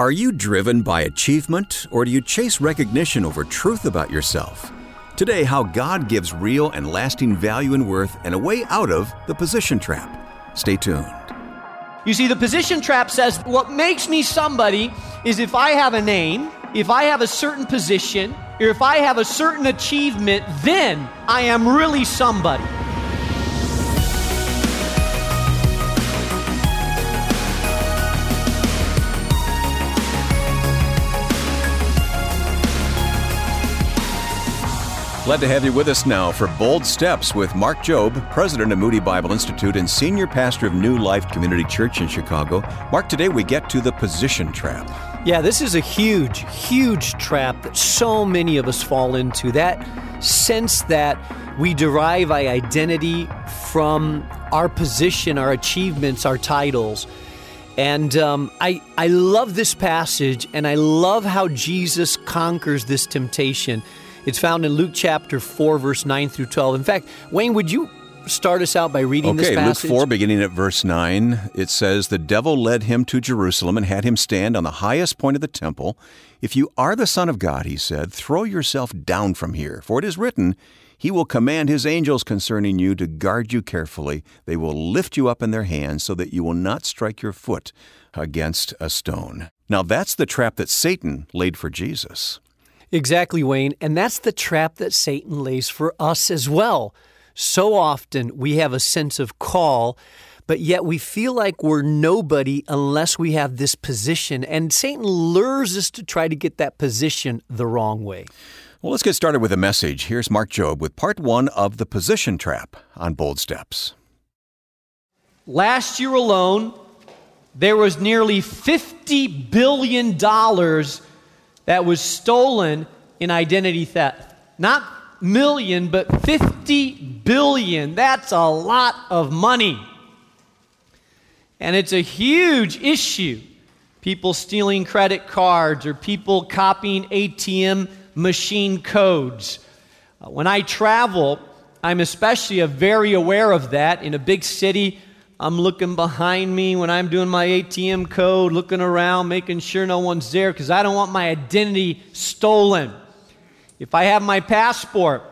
Are you driven by achievement or do you chase recognition over truth about yourself? Today, how God gives real and lasting value and worth and a way out of the position trap. Stay tuned. You see, the position trap says what makes me somebody is if I have a name, if I have a certain position, or if I have a certain achievement, then I am really somebody. Glad to have you with us now for Bold Steps with Mark Jobe, president of Moody Bible Institute and senior pastor of New Life Community Church in Chicago. Mark, today we get to the position trap. Yeah, this is a huge, huge trap that so many of us fall into. That sense that we derive our identity from our position, our achievements, our titles. And um, I, I love this passage, and I love how Jesus conquers this temptation. It's found in Luke chapter 4, verse 9 through 12. In fact, Wayne, would you start us out by reading okay, this passage? Luke 4, beginning at verse 9, it says, The devil led him to Jerusalem and had him stand on the highest point of the temple. If you are the Son of God, he said, throw yourself down from here, for it is written, He will command His angels concerning you to guard you carefully. They will lift you up in their hands so that you will not strike your foot against a stone. Now that's the trap that Satan laid for Jesus. Exactly, Wayne. And that's the trap that Satan lays for us as well. So often we have a sense of call, but yet we feel like we're nobody unless we have this position. And Satan lures us to try to get that position the wrong way. Well, let's get started with a message. Here's Mark Jobe with part one of The Position Trap on Bold Steps. Last year alone, there was nearly $50 billion that was stolen in identity theft. Not million, but 50 billion. That's a lot of money. And it's a huge issue. People stealing credit cards or people copying ATM machine codes. Uh, when I travel, I'm especially very aware of that. In a big city, I'm looking behind me when I'm doing my ATM code, looking around, making sure no one's there because I don't want my identity stolen. If I have my passport,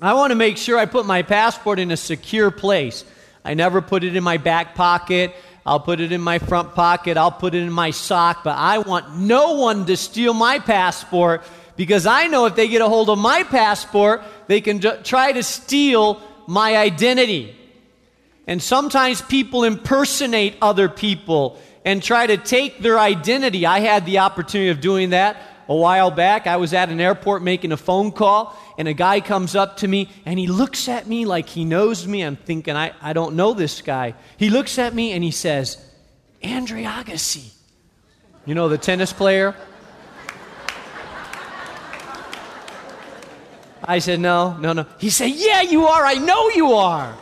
I want to make sure I put my passport in a secure place. I never put it in my back pocket. I'll put it in my front pocket. I'll put it in my sock. But I want no one to steal my passport because I know if they get a hold of my passport, they can try to steal my identity. And sometimes people impersonate other people and try to take their identity. I had the opportunity of doing that a while back. I was at an airport making a phone call, and a guy comes up to me and he looks at me like he knows me. I'm thinking, I, I don't know this guy. He looks at me and he says, Andre Agassi. You know, the tennis player? I said, No, no, no. He said, Yeah, you are. I know you are.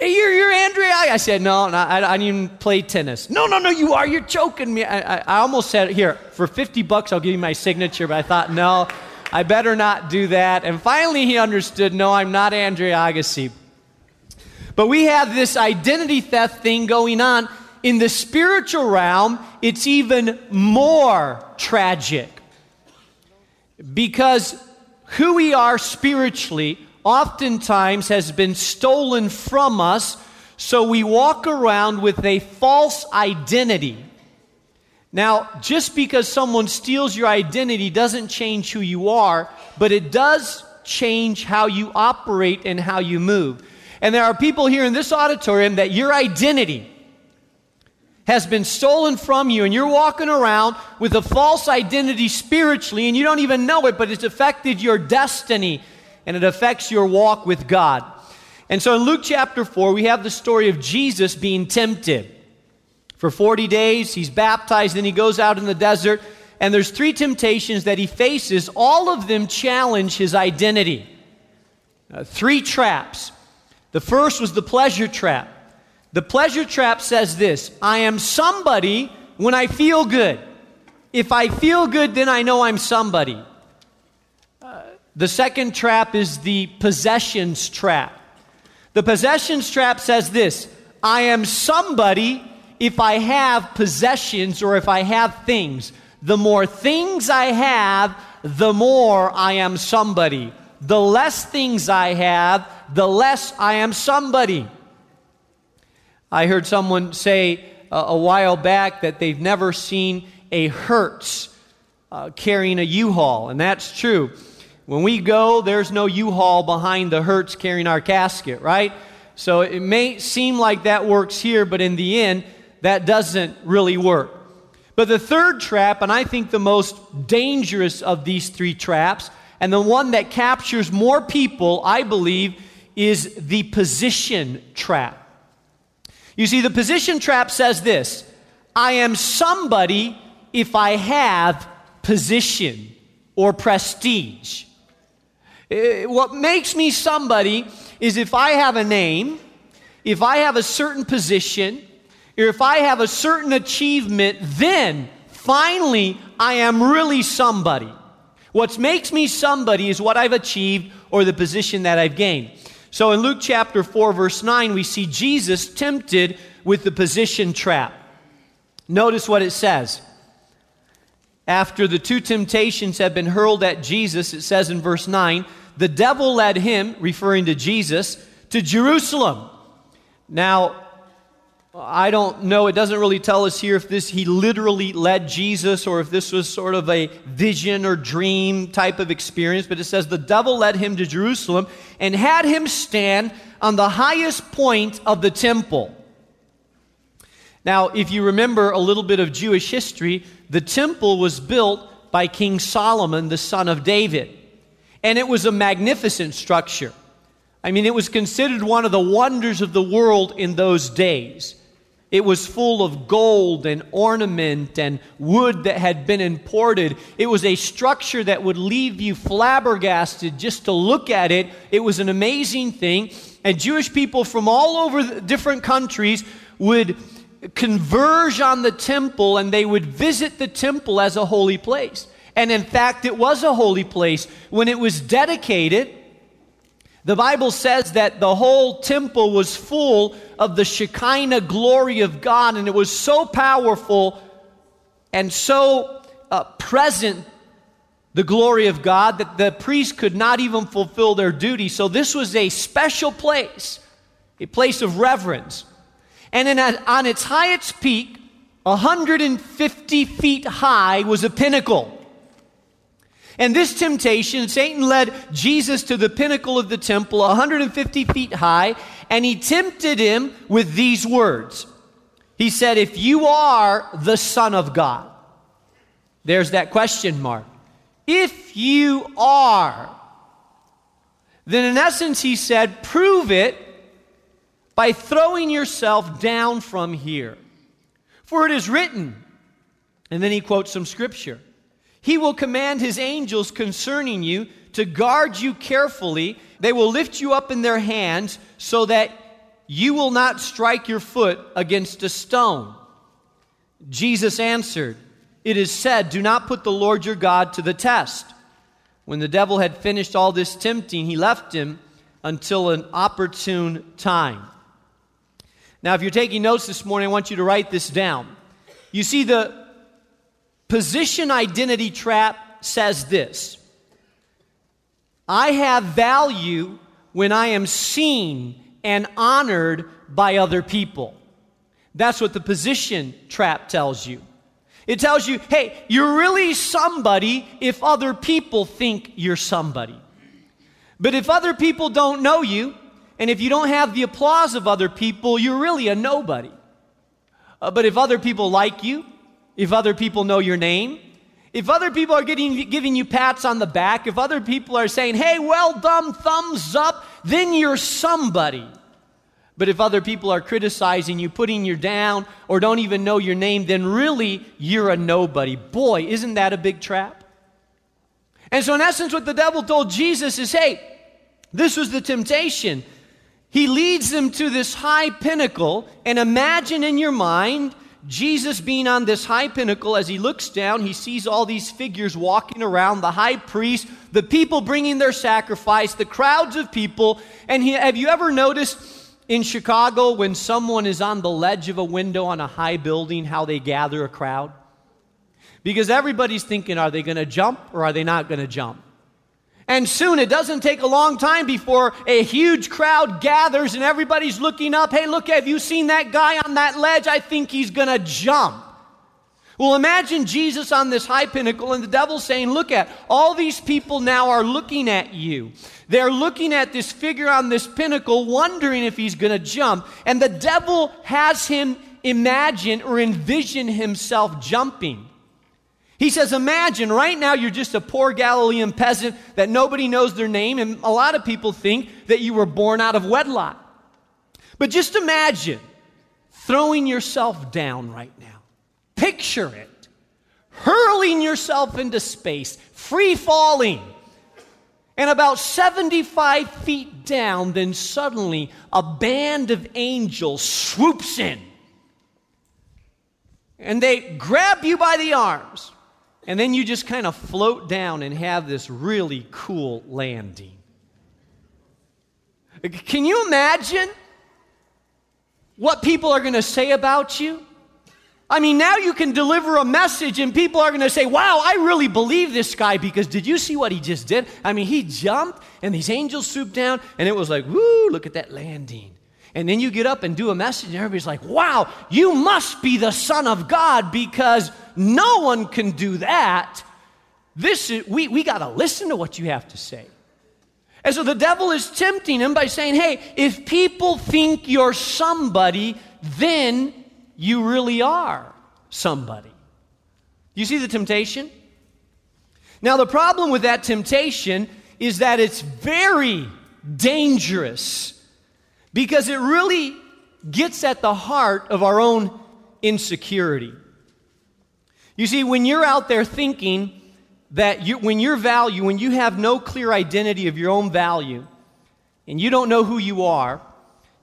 Hey, you're, you're Andre. I said, no, no I, I didn't even play tennis. No, no, no, you are. You're choking me. I, I, I almost said, here, for 50 bucks, I'll give you my signature. But I thought, no, I better not do that. And finally, he understood, no, I'm not Andre Agassi. But we have this identity theft thing going on. In the spiritual realm, it's even more tragic. Because who we are spiritually oftentimes has been stolen from us, so we walk around with a false identity. Now, just because someone steals your identity doesn't change who you are, but it does change how you operate and how you move. And there are people here in this auditorium that your identity has been stolen from you, and you're walking around with a false identity spiritually, and you don't even know it, but it's affected your destiny and it affects your walk with God. And so in Luke chapter 4, we have the story of Jesus being tempted. For 40 days, he's baptized, then he goes out in the desert, and there's three temptations that he faces. All of them challenge his identity. Uh, three traps. The first was the pleasure trap. The pleasure trap says this I am somebody when I feel good. If I feel good, then I know I'm somebody. The second trap is the possessions trap. The possessions trap says this I am somebody if I have possessions or if I have things. The more things I have, the more I am somebody. The less things I have, the less I am somebody. I heard someone say uh, a while back that they've never seen a hearse uh, carrying a U-Haul, and that's true. When we go, there's no U-Haul behind the hearse carrying our casket, right? So it may seem like that works here, but in the end, that doesn't really work. But the third trap, and I think the most dangerous of these three traps, and the one that captures more people, I believe, is the position trap. You see, the position trap says this I am somebody if I have position or prestige. Eh, what makes me somebody is if I have a name, if I have a certain position, or if I have a certain achievement, then finally I am really somebody. What makes me somebody is what I've achieved or the position that I've gained. So in Luke chapter 4, verse 9, we see Jesus tempted with the position trap. Notice what it says. After the two temptations have been hurled at Jesus, it says in verse 9, the devil led him, referring to Jesus, to Jerusalem. Now, I don't know, it doesn't really tell us here if this he literally led Jesus or if this was sort of a vision or dream type of experience, but it says the devil led him to Jerusalem and had him stand on the highest point of the temple. Now, if you remember a little bit of Jewish history, the temple was built by King Solomon, the son of David. And it was a magnificent structure. I mean, it was considered one of the wonders of the world in those days. It was full of gold and ornament and wood that had been imported. It was a structure that would leave you flabbergasted just to look at it. It was an amazing thing. And Jewish people from all over different countries would converge on the temple and they would visit the temple as a holy place. And in fact, it was a holy place. When it was dedicated, the Bible says that the whole temple was full of the Shekinah glory of God, and it was so powerful and so uh, present, the glory of God, that the priests could not even fulfill their duty. So, this was a special place, a place of reverence. And in a, on its highest peak, 150 feet high, was a pinnacle. And this temptation, Satan led Jesus to the pinnacle of the temple, 150 feet high, and he tempted him with these words. He said, If you are the Son of God, there's that question mark. If you are, then in essence, he said, prove it by throwing yourself down from here. For it is written, and then he quotes some scripture. He will command his angels concerning you to guard you carefully. They will lift you up in their hands so that you will not strike your foot against a stone. Jesus answered, It is said, Do not put the Lord your God to the test. When the devil had finished all this tempting, he left him until an opportune time. Now, if you're taking notes this morning, I want you to write this down. You see, the Position identity trap says this I have value when I am seen and honored by other people. That's what the position trap tells you. It tells you, hey, you're really somebody if other people think you're somebody. But if other people don't know you, and if you don't have the applause of other people, you're really a nobody. Uh, but if other people like you, if other people know your name, if other people are getting, giving you pats on the back, if other people are saying, hey, well done, thumbs up, then you're somebody. But if other people are criticizing you, putting you down, or don't even know your name, then really you're a nobody. Boy, isn't that a big trap? And so, in essence, what the devil told Jesus is hey, this was the temptation. He leads them to this high pinnacle, and imagine in your mind Jesus being on this high pinnacle, as he looks down, he sees all these figures walking around the high priest, the people bringing their sacrifice, the crowds of people. And he, have you ever noticed in Chicago when someone is on the ledge of a window on a high building, how they gather a crowd? Because everybody's thinking, are they going to jump or are they not going to jump? And soon it doesn't take a long time before a huge crowd gathers and everybody's looking up. Hey, look, have you seen that guy on that ledge? I think he's going to jump. Well, imagine Jesus on this high pinnacle and the devil saying, Look at all these people now are looking at you. They're looking at this figure on this pinnacle, wondering if he's going to jump. And the devil has him imagine or envision himself jumping. He says, Imagine right now you're just a poor Galilean peasant that nobody knows their name, and a lot of people think that you were born out of wedlock. But just imagine throwing yourself down right now. Picture it hurling yourself into space, free falling. And about 75 feet down, then suddenly a band of angels swoops in. And they grab you by the arms and then you just kind of float down and have this really cool landing. Can you imagine what people are going to say about you? I mean, now you can deliver a message and people are going to say, Wow, I really believe this guy because did you see what he just did? I mean, he jumped and these angels swooped down and it was like, Woo, look at that landing. And then you get up and do a message, and everybody's like, Wow, you must be the Son of God because no one can do that. This is, we, we got to listen to what you have to say. And so the devil is tempting him by saying, Hey, if people think you're somebody, then you really are somebody. You see the temptation? Now, the problem with that temptation is that it's very dangerous because it really gets at the heart of our own insecurity. You see, when you're out there thinking that you, when your value, when you have no clear identity of your own value, and you don't know who you are,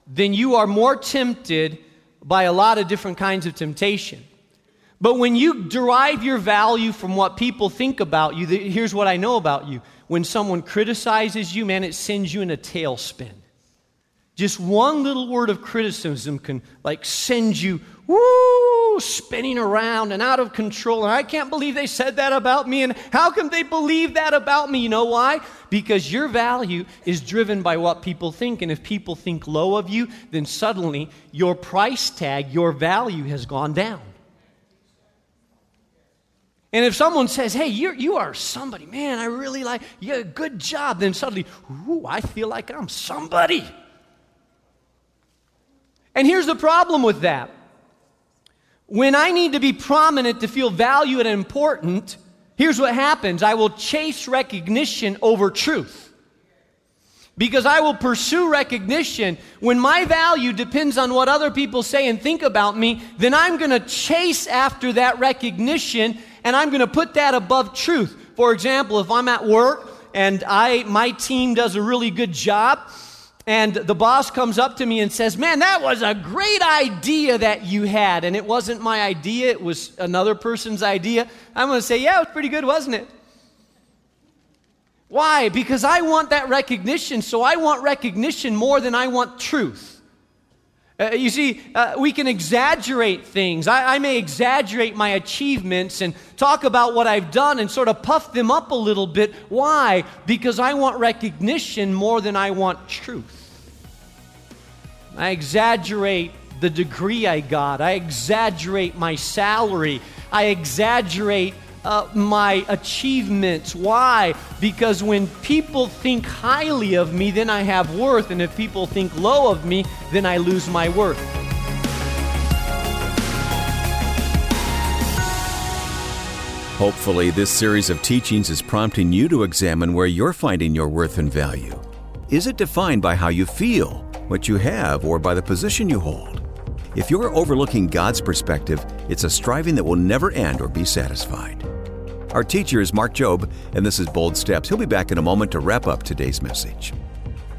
then you are more tempted by a lot of different kinds of temptation. But when you derive your value from what people think about you, here's what I know about you. When someone criticizes you, man, it sends you in a tailspin. Just one little word of criticism can like send you woo spinning around and out of control. And I can't believe they said that about me. And how can they believe that about me? You know why? Because your value is driven by what people think. And if people think low of you, then suddenly your price tag, your value has gone down. And if someone says, hey, you're, you are somebody, man, I really like you, good job, then suddenly, ooh, I feel like I'm somebody. And here's the problem with that. When I need to be prominent to feel valued and important, here's what happens I will chase recognition over truth. Because I will pursue recognition. When my value depends on what other people say and think about me, then I'm going to chase after that recognition and I'm going to put that above truth. For example, if I'm at work and I, my team does a really good job, and the boss comes up to me and says, Man, that was a great idea that you had. And it wasn't my idea, it was another person's idea. I'm going to say, Yeah, it was pretty good, wasn't it? Why? Because I want that recognition. So I want recognition more than I want truth. Uh, you see, uh, we can exaggerate things. I, I, may exaggerate my achievements and talk about what I've done and sort of puff them up a little bit. Why? Because I want recognition more than I want truth. I exaggerate the degree I got, I exaggerate my salary, I exaggerate uh, my achievements. Why? Because when people think highly of me, then I have worth. And if people think low of me, then I lose my worth. Hopefully, this series of teachings is prompting you to examine where you're finding your worth and value. Is it defined by how you feel, what you have, or by the position you hold? If you're overlooking God's perspective, it's a striving that will never end or be satisfied. Our teacher is Mark Jobe, and this is Bold Steps. He'll be back in a moment to wrap up today's message.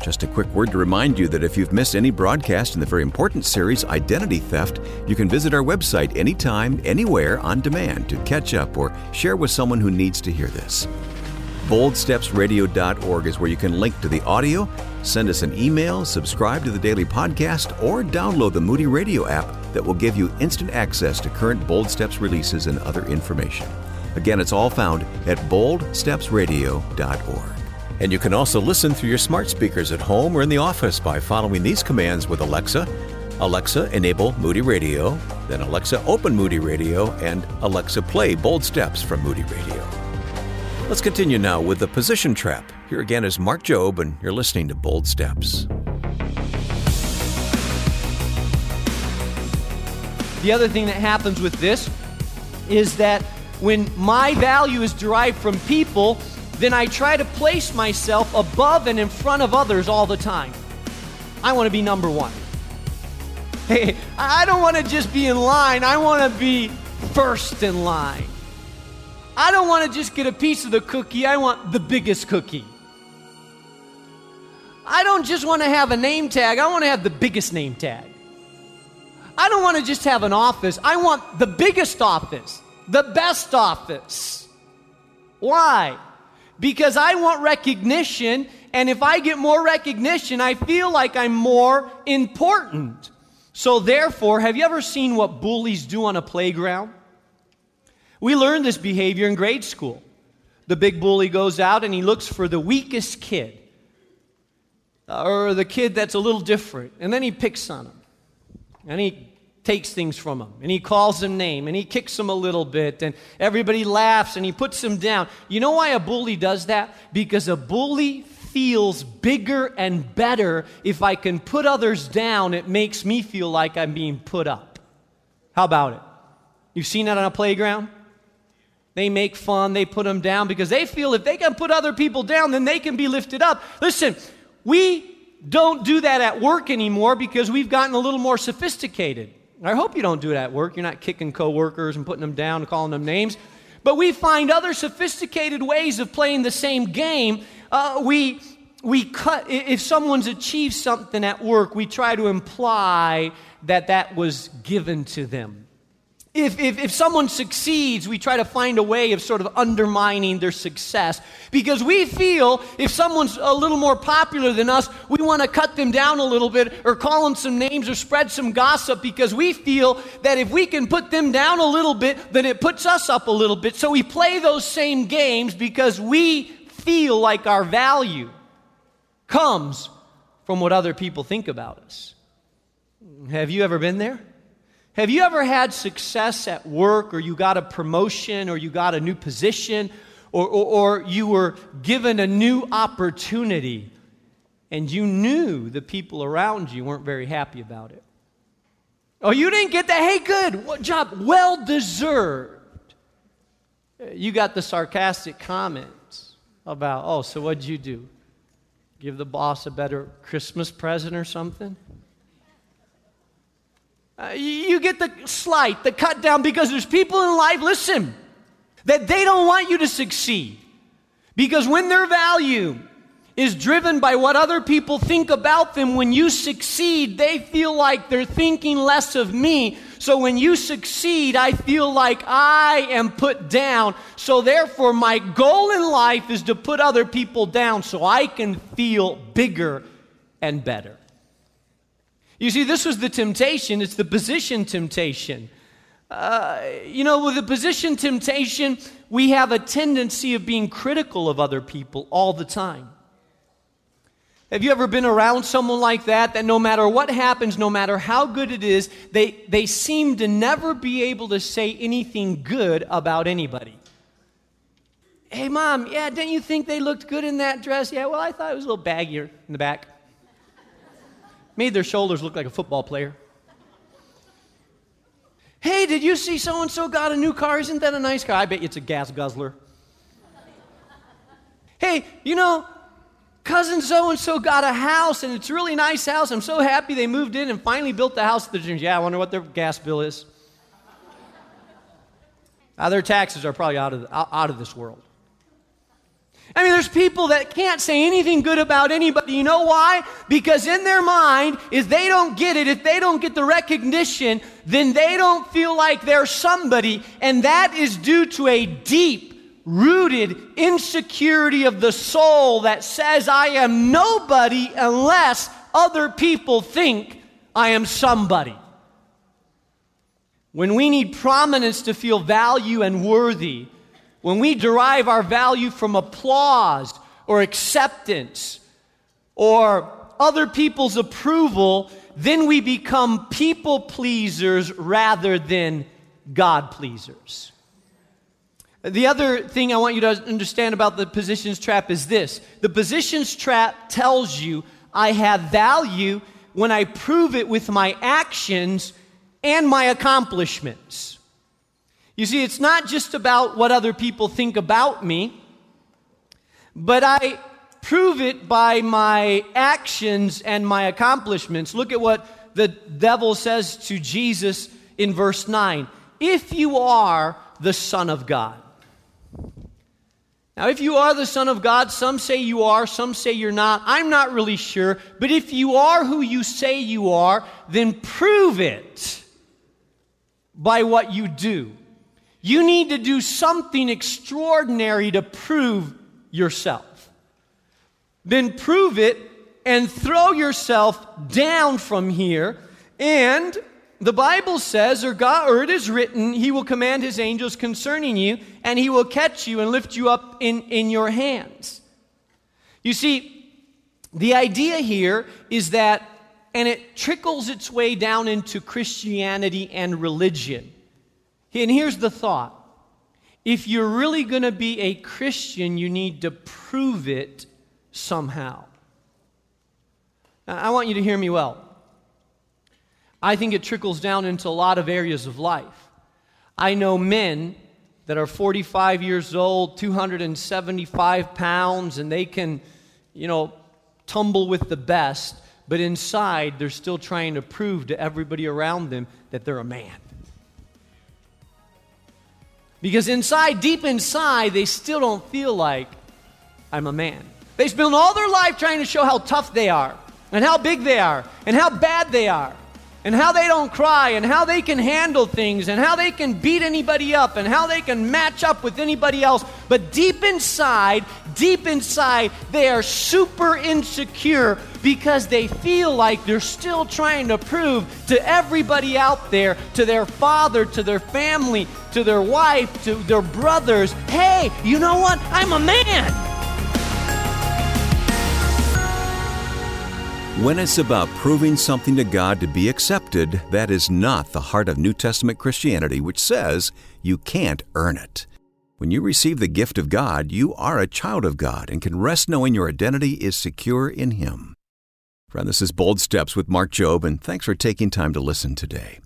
Just a quick word to remind you that if you've missed any broadcast in the very important series Identity Theft, you can visit our website anytime, anywhere on demand to catch up or share with someone who needs to hear this. boldstepsradio.org is where you can link to the audio, send us an email, subscribe to the daily podcast, or download the Moody Radio app that will give you instant access to current Bold Steps releases and other information. Again, it's all found at boldstepsradio.org. And you can also listen through your smart speakers at home or in the office by following these commands with Alexa Alexa, enable Moody Radio, then Alexa, open Moody Radio, and Alexa, play Bold Steps from Moody Radio. Let's continue now with the position trap. Here again is Mark Jobe, and you're listening to Bold Steps. The other thing that happens with this is that when my value is derived from people, then I try to place myself above and in front of others all the time. I want to be number one. Hey, I don't want to just be in line, I want to be first in line. I don't want to just get a piece of the cookie, I want the biggest cookie. I don't just want to have a name tag, I want to have the biggest name tag. I don't want to just have an office, I want the biggest office, the best office. Why? Because I want recognition, and if I get more recognition, I feel like I'm more important. So, therefore, have you ever seen what bullies do on a playground? We learned this behavior in grade school. The big bully goes out and he looks for the weakest kid, uh, or the kid that's a little different, and then he picks on him. And he takes things from him, and he calls him name, and he kicks him a little bit, and everybody laughs, and he puts him down. You know why a bully does that? Because a bully feels bigger and better if I can put others down. It makes me feel like I'm being put up. How about it? You've seen that on a playground? They make fun, they put them down because they feel if they can put other people down, then they can be lifted up. Listen, we don't do that at work anymore because we've gotten a little more sophisticated. I hope you don't do it at work. You're not kicking coworkers and putting them down and calling them names. But we find other sophisticated ways of playing the same game uh, we, we cut, if someone's achieved something at work, we try to imply that that was given to them. If, if, if someone succeeds, we try to find a way of sort of undermining their success because we feel if someone's a little more popular than us, we want to cut them down a little bit or call them some names or spread some gossip because we feel that if we can put them down a little bit, then it puts us up a little bit. So we play those same games because we feel like our value comes from what other people think about us. Have you ever been there? Have you ever had success at work, or you got a promotion, or you got a new position, or, or, or you were given a new opportunity, and you knew the people around you weren't very happy about it? Oh, you didn't get that? Hey, good. What job? Well deserved. You got the sarcastic comments about, oh, so what'd you do? Give the boss a better Christmas present or something? Uh, you get the slight, the cut down, because there's people in life, listen, that they don't want you to succeed. Because when their value is driven by what other people think about them, when you succeed, they feel like they're thinking less of me. So when you succeed, I feel like I am put down. So therefore, my goal in life is to put other people down so I can feel bigger and better. You see, this was the temptation, it's the position temptation. Uh, you know, with the position temptation, we have a tendency of being critical of other people all the time. Have you ever been around someone like that, that no matter what happens, no matter how good it is, they, they seem to never be able to say anything good about anybody? Hey, mom, yeah, didn't you think they looked good in that dress? Yeah, well, I thought it was a little baggier in the back. Made their shoulders look like a football player. Hey, did you see so and so got a new car? Isn't that a nice car? I bet it's a gas guzzler. hey, you know, cousin so and so got a house and it's a really nice house. I'm so happy they moved in and finally built the house. The gyms. Yeah, I wonder what their gas bill is. Uh, their taxes are probably out of, out of this world. I mean, there's people that can't say anything good about anybody. You know why? Because in their mind, if they don't get it, if they don't get the recognition, then they don't feel like they're somebody. And that is due to a deep rooted insecurity of the soul that says, I am nobody unless other people think I am somebody. When we need prominence to feel value and worthy, when we derive our value from applause or acceptance or other people's approval, then we become people pleasers rather than God pleasers. The other thing I want you to understand about the positions trap is this the positions trap tells you I have value when I prove it with my actions and my accomplishments. You see, it's not just about what other people think about me, but I prove it by my actions and my accomplishments. Look at what the devil says to Jesus in verse 9 If you are the Son of God. Now, if you are the Son of God, some say you are, some say you're not. I'm not really sure. But if you are who you say you are, then prove it by what you do. You need to do something extraordinary to prove yourself. Then prove it and throw yourself down from here and the Bible says, or God, or it is written, He will command His angels concerning you, and He will catch you and lift you up in, in your hands. You see, the idea here is that, and it trickles its way down into Christianity and religion. And here's the thought if you're really going to be a Christian, you need to prove it somehow. Now, I want you to hear me well. I think it trickles down into a lot of areas of life. I know men that are 45 years old, 275 pounds, and they can, you know, tumble with the best, but inside they're still trying to prove to everybody around them that they're a man. Because inside, deep inside, they still don't feel like I'm a man. They spend all their life trying to show how tough they are, and how big they are, and how bad they are and how they don't cry and how they can handle things and how they can beat anybody up and how they can match up with anybody else. But deep inside, deep inside, they are super insecure because they feel like they're still trying to prove to everybody out there, to their father, to their family, to their wife, to their brothers, hey, you know what? I'm a man. When it's about proving something to God to be accepted, that is not the heart of New Testament Christianity, which says you can't earn it. When you receive the gift of God, you are a child of God and can rest knowing your identity is secure in Him. Friend, this is Bold Steps with Mark Jobe, and thanks for taking time to listen today.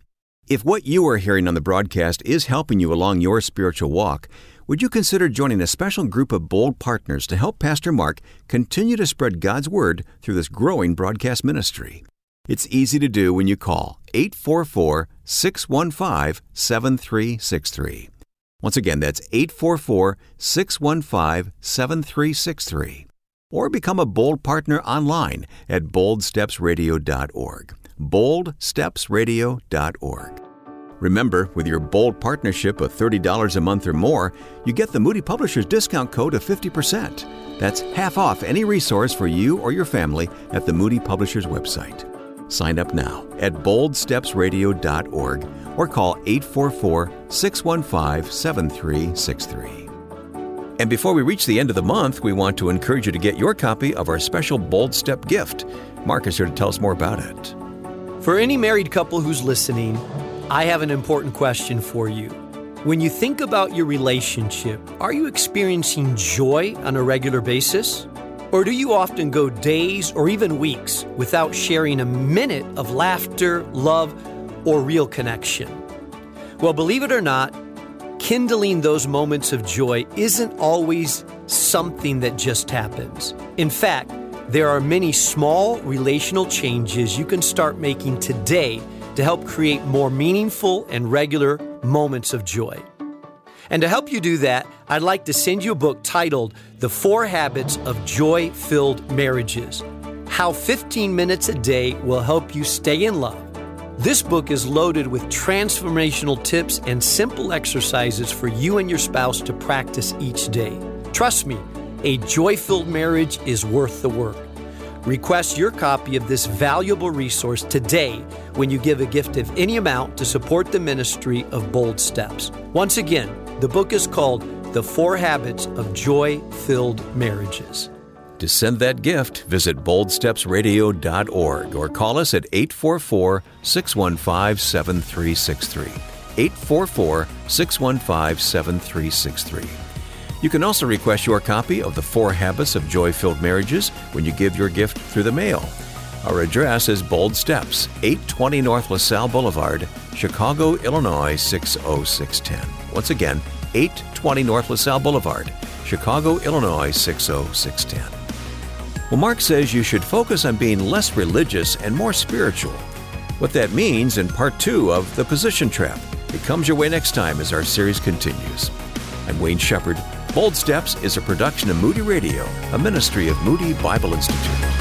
If what you are hearing on the broadcast is helping you along your spiritual walk, would you consider joining a special group of bold partners to help Pastor Mark continue to spread God's Word through this growing broadcast ministry? It's easy to do when you call 844 615 7363. Once again, that's 844 615 7363. Or become a bold partner online at boldstepsradio.org. boldstepsradio.org. Remember, with your bold partnership of $30 a month or more, you get the Moody Publishers discount code of 50%. That's half off any resource for you or your family at the Moody Publishers website. Sign up now at boldstepsradio.org or call 844 615 7363. And before we reach the end of the month, we want to encourage you to get your copy of our special Bold Step gift. Mark is here to tell us more about it. For any married couple who's listening, I have an important question for you. When you think about your relationship, are you experiencing joy on a regular basis? Or do you often go days or even weeks without sharing a minute of laughter, love, or real connection? Well, believe it or not, kindling those moments of joy isn't always something that just happens. In fact, there are many small relational changes you can start making today to help create more meaningful and regular moments of joy. And to help you do that, I'd like to send you a book titled The Four Habits of Joy Filled Marriages How 15 Minutes a Day Will Help You Stay in Love This book is loaded with transformational tips and simple exercises for you and your spouse to practice each day. Trust me, a joy filled marriage is worth the work. Request your copy of this valuable resource today when you give a gift of any amount to support the ministry of Bold Steps. Once again, the book is called The Four Habits of Joy Filled Marriages. To send that gift, visit boldstepsradio.org or call us at 844 615 7363. 844 615 7363. You can also request your copy of The Four Habits of Joy Filled Marriages when you give your gift through the mail. Our address is Bold Steps, 820 North LaSalle Boulevard, Chicago, Illinois 60610. Once again, 820 North LaSalle Boulevard, Chicago, Illinois 60610. Well, Mark says you should focus on being less religious and more spiritual. What that means in part two of The Position Trap. It comes your way next time as our series continues. I'm Wayne Shepherd. Bold Steps is a production of Moody Radio, a ministry of Moody Bible Institute.